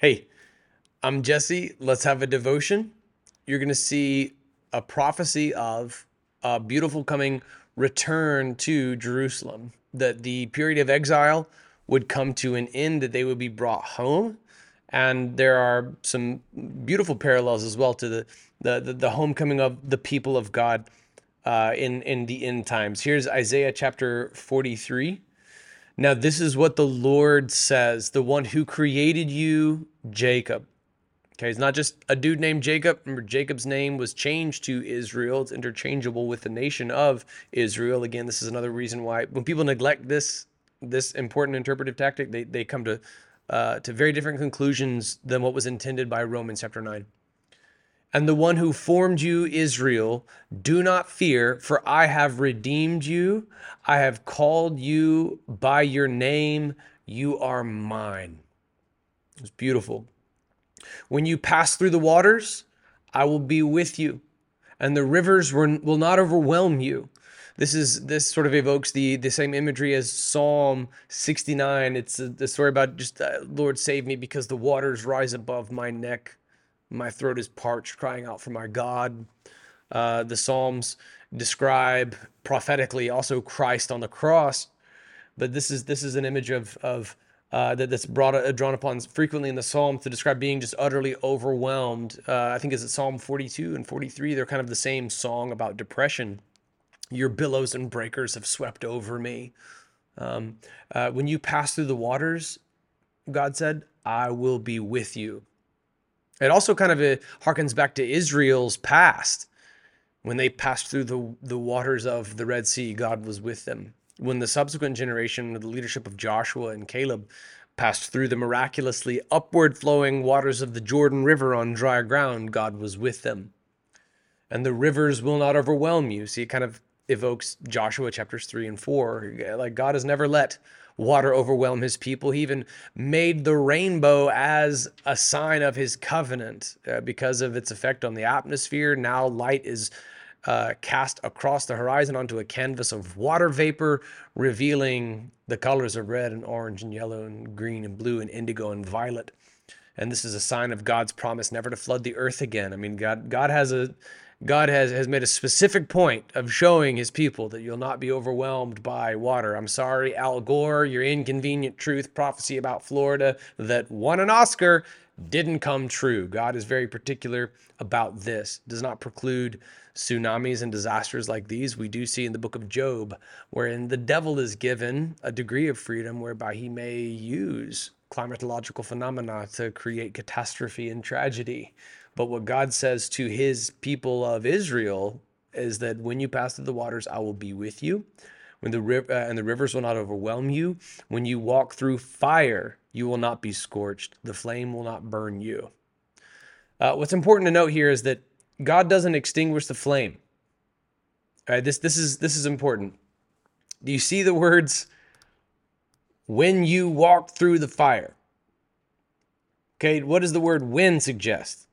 Hey, I'm Jesse. Let's have a devotion. You're going to see a prophecy of a beautiful coming return to Jerusalem, that the period of exile would come to an end, that they would be brought home. And there are some beautiful parallels as well to the, the, the, the homecoming of the people of God uh, in, in the end times. Here's Isaiah chapter 43. Now, this is what the Lord says, the one who created you, Jacob. Okay, it's not just a dude named Jacob. Remember, Jacob's name was changed to Israel. It's interchangeable with the nation of Israel. Again, this is another reason why when people neglect this this important interpretive tactic, they, they come to uh, to very different conclusions than what was intended by Romans chapter 9 and the one who formed you, Israel, do not fear, for I have redeemed you. I have called you by your name. You are mine. It's beautiful. When you pass through the waters, I will be with you, and the rivers will not overwhelm you. This is this sort of evokes the the same imagery as Psalm 69. It's the story about just uh, Lord save me because the waters rise above my neck. My throat is parched, crying out for my God. Uh, the Psalms describe prophetically also Christ on the cross, but this is this is an image of of uh, that, that's brought uh, drawn upon frequently in the Psalms to describe being just utterly overwhelmed. Uh, I think is it Psalm 42 and 43. They're kind of the same song about depression. Your billows and breakers have swept over me. Um, uh, when you pass through the waters, God said, "I will be with you." It also kind of uh, harkens back to Israel's past. When they passed through the, the waters of the Red Sea, God was with them. When the subsequent generation, with the leadership of Joshua and Caleb, passed through the miraculously upward flowing waters of the Jordan River on dry ground, God was with them. And the rivers will not overwhelm you. See, it kind of evokes Joshua chapters 3 and 4. Like God has never let water overwhelm his people. He even made the rainbow as a sign of his covenant uh, because of its effect on the atmosphere. Now light is uh, cast across the horizon onto a canvas of water vapor, revealing the colors of red and orange and yellow and green and blue and indigo and violet. And this is a sign of God's promise never to flood the earth again. I mean, God, God has a God has, has made a specific point of showing his people that you'll not be overwhelmed by water. I'm sorry, Al Gore, your inconvenient truth prophecy about Florida that won an Oscar didn't come true. God is very particular about this. Does not preclude tsunamis and disasters like these. We do see in the book of Job, wherein the devil is given a degree of freedom whereby he may use climatological phenomena to create catastrophe and tragedy. But what God says to his people of Israel is that when you pass through the waters, I will be with you. When the river uh, and the rivers will not overwhelm you. When you walk through fire, you will not be scorched. The flame will not burn you. Uh, what's important to note here is that God doesn't extinguish the flame. All right, this this is this is important. Do you see the words? When you walk through the fire. Okay, what does the word when suggest?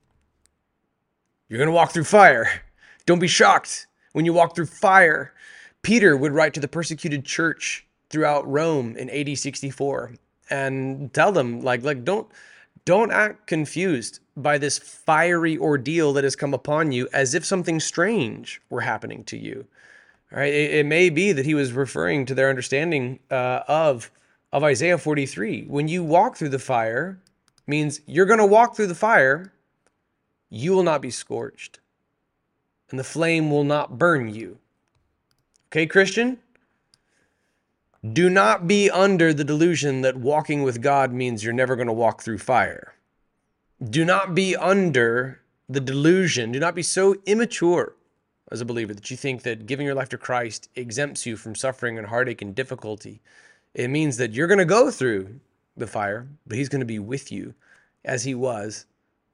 You're going to walk through fire. Don't be shocked when you walk through fire. Peter would write to the persecuted church throughout Rome in AD 64 and tell them like like don't don't act confused by this fiery ordeal that has come upon you as if something strange were happening to you. All right, it, it may be that he was referring to their understanding uh, of of Isaiah 43. When you walk through the fire, means you're going to walk through the fire you will not be scorched, and the flame will not burn you. Okay, Christian? Do not be under the delusion that walking with God means you're never going to walk through fire. Do not be under the delusion, do not be so immature as a believer that you think that giving your life to Christ exempts you from suffering and heartache and difficulty. It means that you're going to go through the fire, but He's going to be with you as He was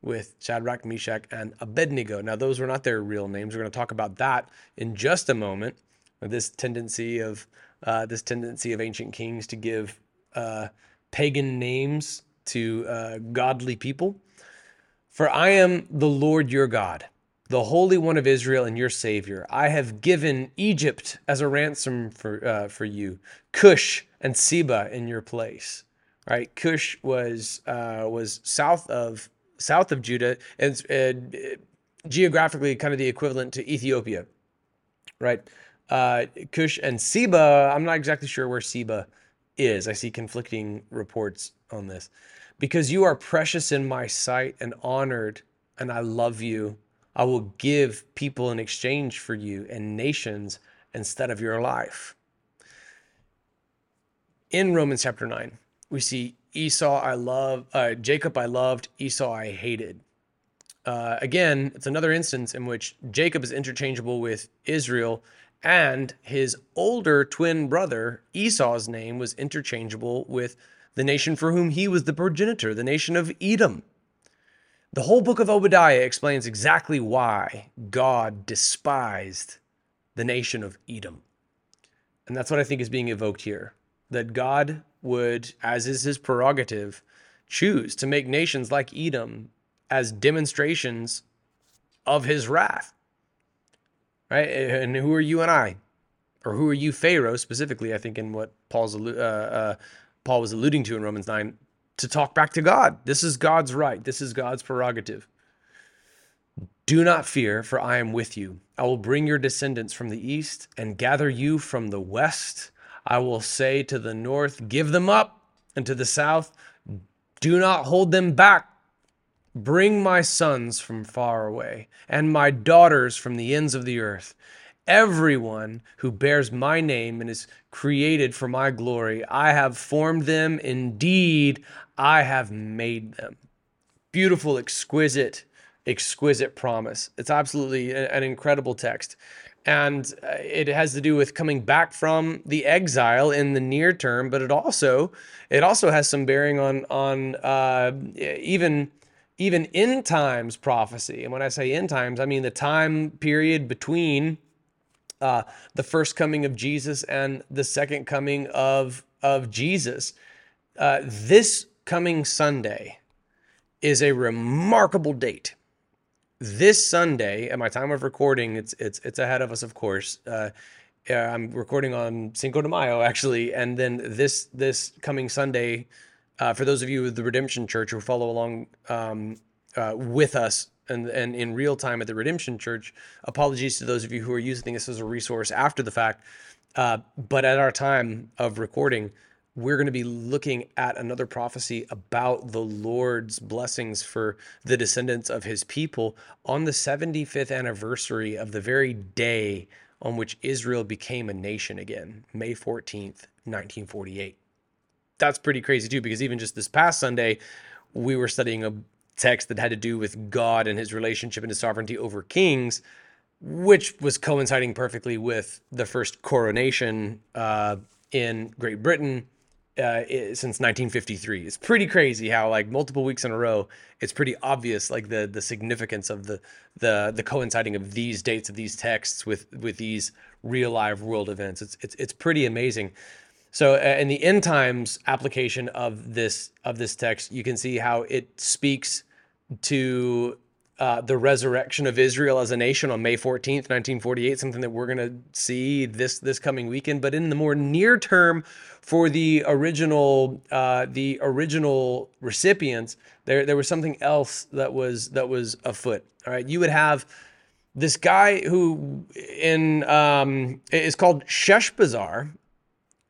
with Shadrach, Meshach, and Abednego. Now, those were not their real names. We're going to talk about that in just a moment. This tendency of uh, this tendency of ancient kings to give uh, pagan names to uh, godly people. For I am the Lord your God, the Holy One of Israel, and your Savior. I have given Egypt as a ransom for uh, for you, Cush and Seba in your place. Right, Cush was uh, was south of south of Judah and uh, geographically kind of the equivalent to Ethiopia. Right, uh, Cush and Seba. I'm not exactly sure where Seba is. I see conflicting reports on this. Because you are precious in my sight and honored, and I love you, I will give people in exchange for you and nations instead of your life. In Romans chapter 9, we see Esau I love, uh, Jacob I loved, Esau I hated. Uh, again, it's another instance in which Jacob is interchangeable with Israel, and his older twin brother Esau's name was interchangeable with the nation for whom he was the progenitor, the nation of Edom. The whole book of Obadiah explains exactly why God despised the nation of Edom. And that's what I think is being evoked here that God would, as is his prerogative, choose to make nations like Edom as demonstrations of his wrath. Right? And who are you and I? Or who are you, Pharaoh, specifically, I think, in what Paul's uh, uh, Paul was alluding to in Romans 9, to talk back to God. This is God's right. This is God's prerogative. Do not fear, for I am with you. I will bring your descendants from the east and gather you from the west. I will say to the north, Give them up, and to the south, Do not hold them back. Bring my sons from far away, and my daughters from the ends of the earth. Everyone who bears my name and is created for my glory, I have formed them. Indeed, I have made them. Beautiful, exquisite, exquisite promise. It's absolutely an incredible text. And uh, it has to do with coming back from the exile in the near term, but it also it also has some bearing on on uh, even even end times prophecy. And when I say end times, I mean the time period between uh, the first coming of Jesus and the second coming of of Jesus. Uh, this coming Sunday is a remarkable date. This Sunday, at my time of recording, it's it's it's ahead of us, of course. Uh, I'm recording on Cinco de Mayo, actually, and then this this coming Sunday, uh, for those of you with the Redemption Church who follow along um, uh, with us and, and in real time at the Redemption Church. Apologies to those of you who are using this as a resource after the fact. Uh, but at our time of recording, we're going to be looking at another prophecy about the Lord's blessings for the descendants of his people on the 75th anniversary of the very day on which Israel became a nation again, May 14th, 1948. That's pretty crazy too, because even just this past Sunday, we were studying a text that had to do with God and his relationship and his sovereignty over kings, which was coinciding perfectly with the first coronation uh, in Great Britain uh, since 1953. It's pretty crazy how like multiple weeks in a row, it's pretty obvious like the the significance of the the the coinciding of these dates of these texts with with these real live world events. It's it's it's pretty amazing. So in the end times application of this of this text, you can see how it speaks to uh, the resurrection of Israel as a nation on May 14th, 1948, something that we're going to see this this coming weekend. But in the more near term, for the original uh, the original recipients, there there was something else that was that was afoot. All right, you would have this guy who in um, is called Sheshbazzar,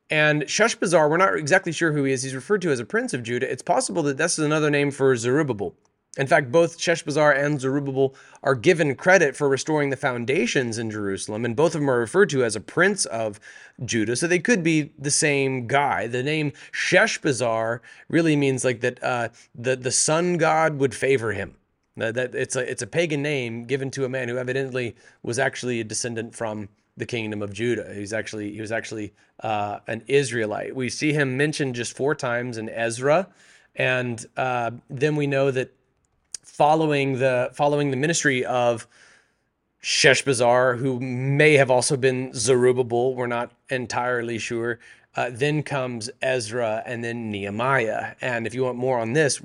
and Sheshbazzar, we're not exactly sure who he is. He's referred to as a prince of Judah. It's possible that this is another name for Zerubbabel. In fact, both Sheshbazzar and Zerubbabel are given credit for restoring the foundations in Jerusalem, and both of them are referred to as a prince of Judah, so they could be the same guy. The name Sheshbazzar really means like that uh, the the sun god would favor him. That, that it's a it's a pagan name given to a man who evidently was actually a descendant from the kingdom of Judah. He's actually he was actually uh, an Israelite. We see him mentioned just four times in Ezra, and uh, then we know that following the following the ministry of Sheshbazzar, who may have also been Zerubbabel. We're not entirely sure. Uh, then comes Ezra and then Nehemiah. And if you want more on this,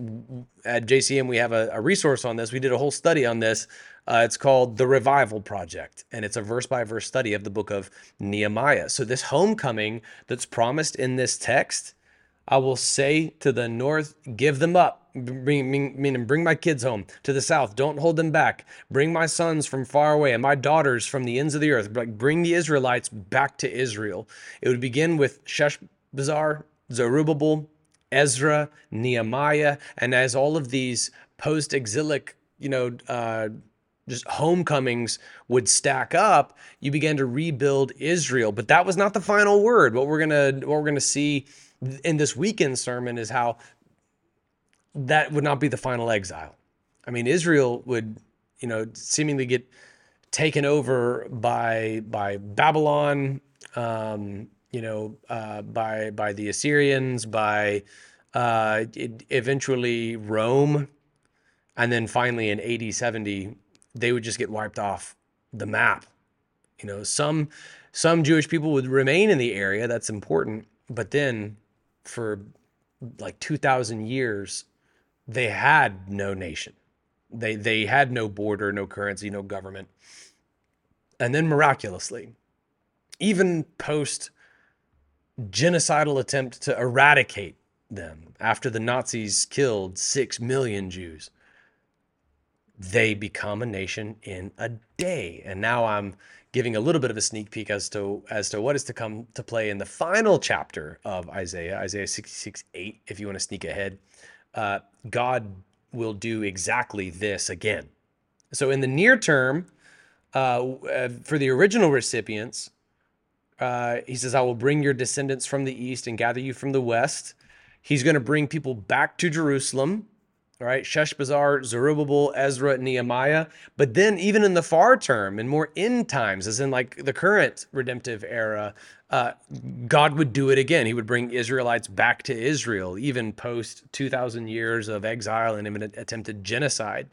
at JCM, we have a, a resource on this. We did a whole study on this. Uh, it's called The Revival Project, and it's a verse by verse study of the book of Nehemiah. So, this homecoming that's promised in this text I will say to the north, give them up, bring, meaning bring my kids home. To the south, don't hold them back. Bring my sons from far away and my daughters from the ends of the earth. Like bring the Israelites back to Israel. It would begin with Sheshbazzar, Zerubbabel, Ezra, Nehemiah, and as all of these post-exilic, you know, uh, just homecomings would stack up, you began to rebuild Israel. But that was not the final word. What we're gonna what we're gonna see in this weekend sermon is how that would not be the final exile. I mean, Israel would, you know, seemingly get taken over by by Babylon, um, you know, uh, by by the Assyrians, by uh, eventually Rome, and then finally in AD 70, they would just get wiped off the map. You know, some some Jewish people would remain in the area. That's important, but then for like 2000 years they had no nation. They they had no border no currency no government. And then miraculously even post genocidal attempt to eradicate them after the nazis killed 6 million jews they become a nation in a day. And now i'm giving a little bit of a sneak peek as to as to what is to come to play in the final chapter of Isaiah, Isaiah 66, 8, if you want to sneak ahead. Uh, God will do exactly this again. So in the near term, uh, uh, for the original recipients, uh, he says, I will bring your descendants from the east and gather you from the west. He's going to bring people back to Jerusalem all right, Sheshbazzar, Zerubbabel, Ezra, Nehemiah. But then, even in the far term and more end times, as in like the current redemptive era, uh, God would do it again. He would bring Israelites back to Israel, even post 2,000 years of exile and imminent attempted genocide.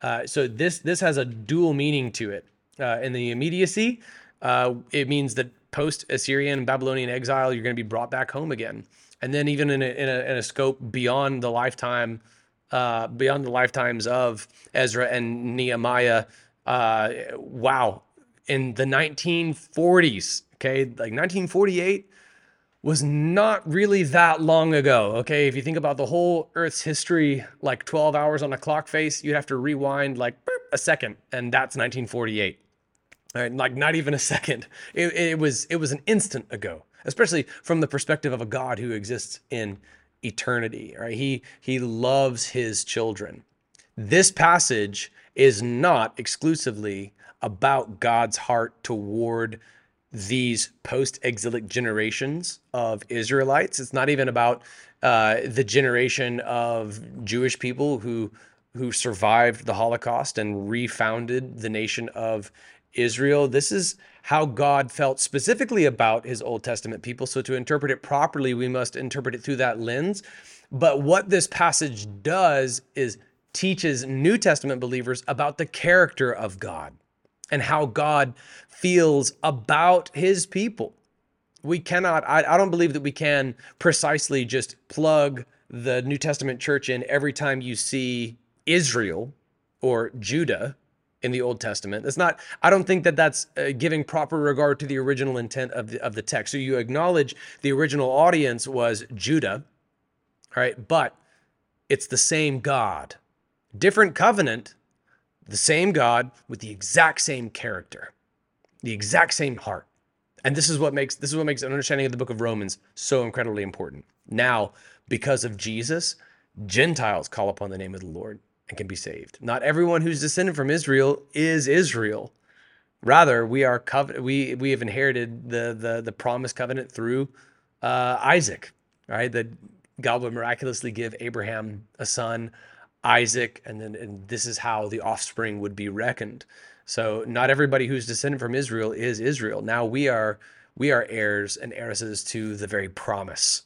Uh, so this this has a dual meaning to it. Uh, in the immediacy, uh, it means that post Assyrian and Babylonian exile, you're going to be brought back home again. And then even in a, in a, in a scope beyond the lifetime uh, beyond the lifetimes of Ezra and Nehemiah. Uh, wow, in the 1940s, okay, like 1948 was not really that long ago. Okay, if you think about the whole Earth's history, like 12 hours on a clock face, you'd have to rewind like a second, and that's 1948. All right, like not even a second. It, it was it was an instant ago, especially from the perspective of a God who exists in eternity, right? He he loves his children. This passage is not exclusively about God's heart toward these post-exilic generations of Israelites. It's not even about uh, the generation of Jewish people who who survived the Holocaust and refounded the nation of Israel. This is how God felt specifically about his Old Testament people. So, to interpret it properly, we must interpret it through that lens. But what this passage does is teaches New Testament believers about the character of God and how God feels about his people. We cannot, I, I don't believe that we can precisely just plug the New Testament church in every time you see Israel or Judah in the Old Testament. It's not. I don't think that that's uh, giving proper regard to the original intent of the of the text. So you acknowledge the original audience was Judah, all right, but it's the same God, different covenant, the same God with the exact same character, the exact same heart. And this is what makes this is what makes an understanding of the book of Romans so incredibly important. Now, because of Jesus, Gentiles call upon the name of the Lord and can be saved. Not everyone who's descended from Israel is Israel. Rather, we are covenant. We we have inherited the the the promised covenant through uh, Isaac, right? That God would miraculously give Abraham a son, Isaac, and then and this is how the offspring would be reckoned. So not everybody who's descended from Israel is Israel. Now we are we are heirs and heiresses to the very promise.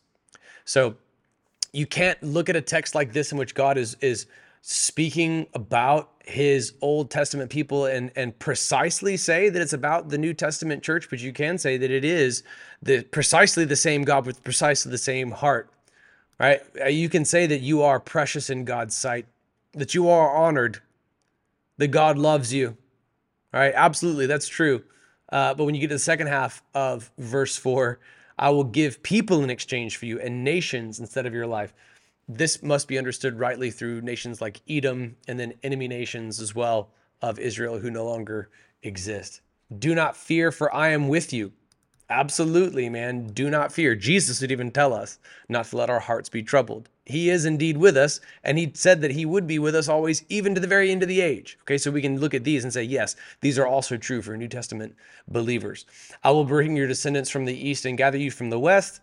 So you can't look at a text like this in which God is is speaking about his Old Testament people and and precisely say that it's about the New Testament church, but you can say that it is the precisely the same God with precisely the same heart. Right? Uh, you can say that you are precious in God's sight, that you are honored, that God loves you. All right, absolutely, that's true. Uh, but when you get to the second half of verse four, I will give people in exchange for you and nations instead of your life. This must be understood rightly through nations like Edom and then enemy nations as well of Israel who no longer exist. Do not fear, for I am with you. Absolutely, man. Do not fear. Jesus would even tell us not to let our hearts be troubled. He is indeed with us, and he said that he would be with us always, even to the very end of the age. Okay, so we can look at these and say, yes, these are also true for New Testament believers. I will bring your descendants from the east and gather you from the west.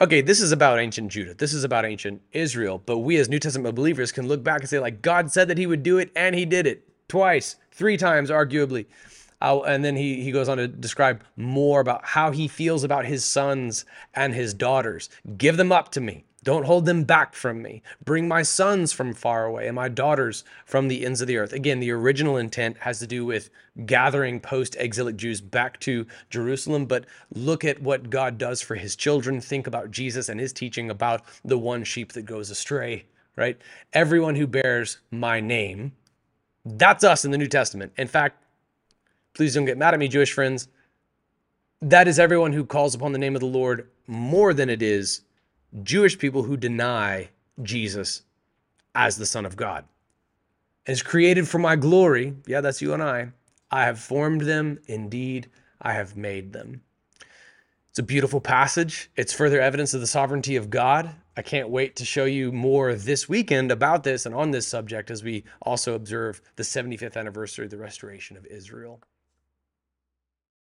Okay, this is about ancient Judah. This is about ancient Israel. But we as New Testament believers can look back and say, like, God said that he would do it, and he did it twice, three times, arguably. Uh, and then he, he goes on to describe more about how he feels about his sons and his daughters. Give them up to me. Don't hold them back from me. Bring my sons from far away and my daughters from the ends of the earth. Again, the original intent has to do with gathering post exilic Jews back to Jerusalem, but look at what God does for his children. Think about Jesus and his teaching about the one sheep that goes astray, right? Everyone who bears my name, that's us in the New Testament. In fact, Please don't get mad at me, Jewish friends. That is everyone who calls upon the name of the Lord more than it is Jewish people who deny Jesus as the Son of God. Is created for my glory. Yeah, that's you and I. I have formed them. Indeed, I have made them. It's a beautiful passage. It's further evidence of the sovereignty of God. I can't wait to show you more this weekend about this and on this subject as we also observe the 75th anniversary of the restoration of Israel.